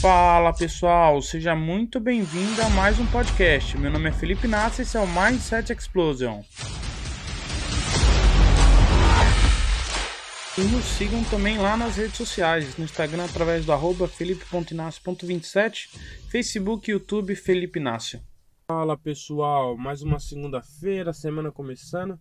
Fala pessoal, seja muito bem-vindo a mais um podcast. Meu nome é Felipe Nassi e esse é o Mindset Explosion. E nos sigam também lá nas redes sociais, no Instagram através do arroba felipe.inácio.27, Facebook YouTube Felipe Inácio. Fala pessoal, mais uma segunda-feira, semana começando.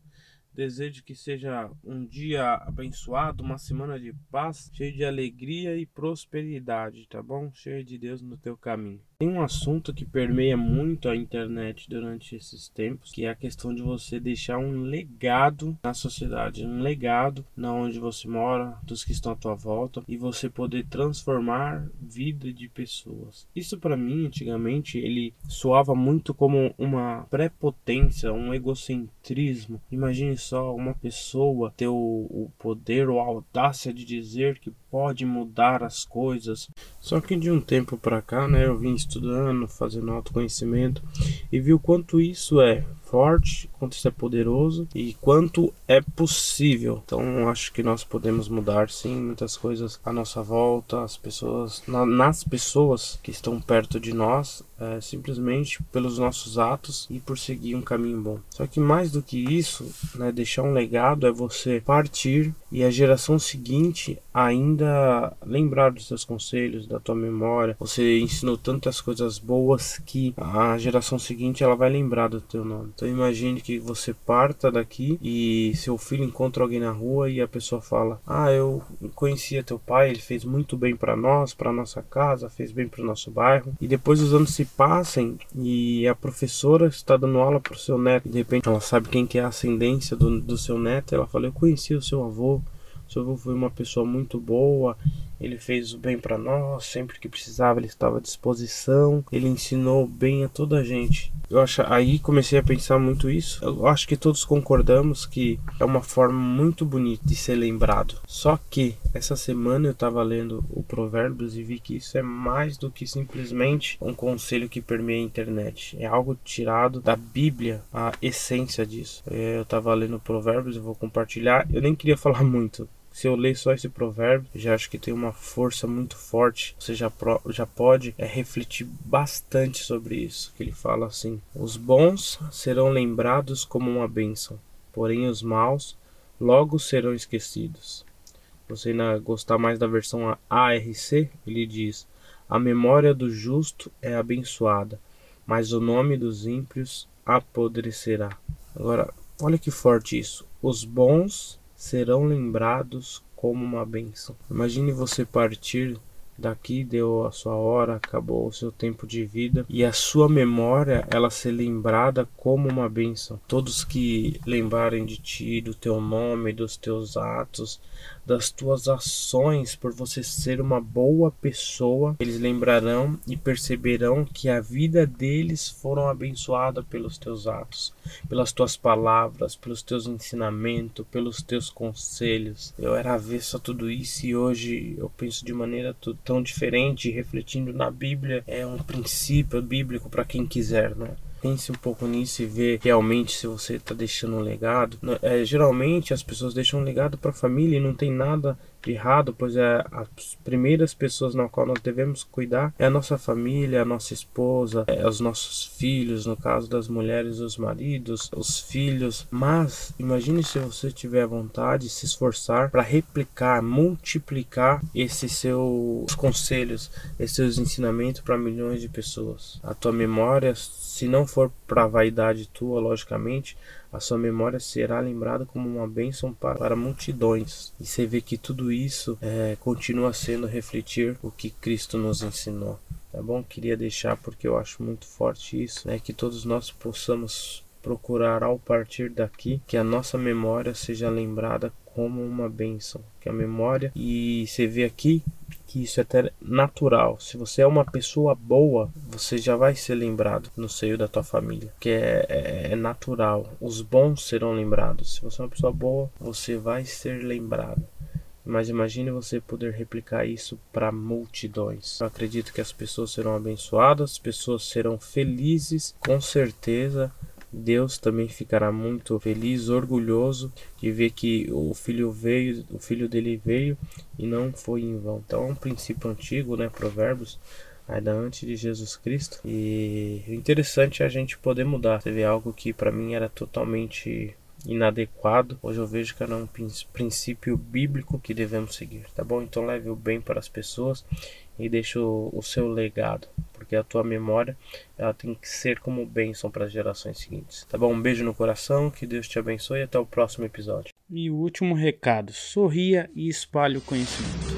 Desejo que seja um dia abençoado, uma semana de paz, cheio de alegria e prosperidade, tá bom? Cheio de Deus no teu caminho. Tem um assunto que permeia muito a internet durante esses tempos, que é a questão de você deixar um legado na sociedade, um legado na onde você mora, dos que estão à tua volta, e você poder transformar vida de pessoas. Isso para mim, antigamente, ele soava muito como uma prepotência, um egocentrismo. Imagine só uma pessoa ter o, o poder ou a audácia de dizer que pode mudar as coisas. Só que de um tempo para cá, né, eu vim estudando, fazendo autoconhecimento e vi o quanto isso é forte, quanto isso é poderoso e quanto é possível. Então acho que nós podemos mudar sim muitas coisas à nossa volta, as pessoas, na, nas pessoas que estão perto de nós, é, simplesmente pelos nossos atos e por seguir um caminho bom. Só que mais do que isso, né, deixar um legado é você partir e a geração seguinte ainda lembrar dos seus conselhos, da tua memória. Você ensinou tantas coisas boas que a geração seguinte ela vai lembrar do teu nome. Então imagine que você parta daqui e seu filho encontra alguém na rua e a pessoa fala: "Ah, eu conhecia teu pai, ele fez muito bem para nós, para nossa casa, fez bem para o nosso bairro". E depois os anos se passem e a professora está dando aula para o seu neto, de repente ela sabe quem que é a ascendência do, do seu neto, ela fala: "Eu conheci o seu avô, seu avô foi uma pessoa muito boa, ele fez o bem para nós, sempre que precisava ele estava à disposição, ele ensinou bem a toda a gente. Eu acho, aí comecei a pensar muito isso. Eu acho que todos concordamos que é uma forma muito bonita de ser lembrado. Só que essa semana eu estava lendo o Provérbios e vi que isso é mais do que simplesmente um conselho que permeia a internet. É algo tirado da Bíblia, a essência disso. É, eu estava lendo Provérbios, eu vou compartilhar. Eu nem queria falar muito, se eu ler só esse provérbio, já acho que tem uma força muito forte. Você já, já pode é, refletir bastante sobre isso. Que ele fala assim: Os bons serão lembrados como uma bênção, porém os maus logo serão esquecidos. Você ainda gostar mais da versão ARC, ele diz: A memória do justo é abençoada, mas o nome dos ímpios apodrecerá. Agora, olha que forte isso. Os bons serão lembrados como uma bênção. Imagine você partir daqui, deu a sua hora, acabou o seu tempo de vida e a sua memória ela ser lembrada como uma bênção. Todos que lembrarem de ti, do teu nome, dos teus atos, das tuas ações, por você ser uma boa pessoa, eles lembrarão e perceberão que a vida deles foram abençoada pelos teus atos, pelas tuas palavras, pelos teus ensinamentos, pelos teus conselhos. Eu era avesso a tudo isso e hoje eu penso de maneira tão diferente, refletindo na Bíblia, é um princípio bíblico para quem quiser, né? Pense um pouco nisso e ver realmente se você está deixando um legado. É, geralmente as pessoas deixam um legado para a família e não tem nada errado, pois é as primeiras pessoas na qual nós devemos cuidar é a nossa família, a nossa esposa, é, os nossos filhos, no caso das mulheres, os maridos, os filhos. Mas imagine se você tiver vontade, se esforçar para replicar, multiplicar esses seus conselhos, esses seus ensinamentos para milhões de pessoas. A tua memória se não for para vaidade tua, logicamente, a sua memória será lembrada como uma bênção para, para multidões. E você vê que tudo isso é, continua sendo refletir o que Cristo nos ensinou. Tá bom? Queria deixar porque eu acho muito forte isso, né? Que todos nós possamos procurar ao partir daqui que a nossa memória seja lembrada como uma bênção, que a memória e você vê aqui que isso é até natural. Se você é uma pessoa boa, você já vai ser lembrado no seio da tua família, que é, é, é natural. Os bons serão lembrados. Se você é uma pessoa boa, você vai ser lembrado. Mas imagine você poder replicar isso para multidões. Eu acredito que as pessoas serão abençoadas, as pessoas serão felizes, com certeza Deus também ficará muito feliz, orgulhoso de ver que o filho veio, o filho dele veio e não foi em vão. Então é um princípio antigo, né, Provérbios, ainda antes de Jesus Cristo. E o interessante é a gente poder mudar. Teve algo que para mim era totalmente inadequado. Hoje eu vejo que era um princípio bíblico que devemos seguir, tá bom? Então leve o bem para as pessoas e deixe o, o seu legado, a tua memória ela tem que ser como bênção para as gerações seguintes, tá bom? Um beijo no coração, que Deus te abençoe e até o próximo episódio. E o último recado: sorria e espalhe o conhecimento.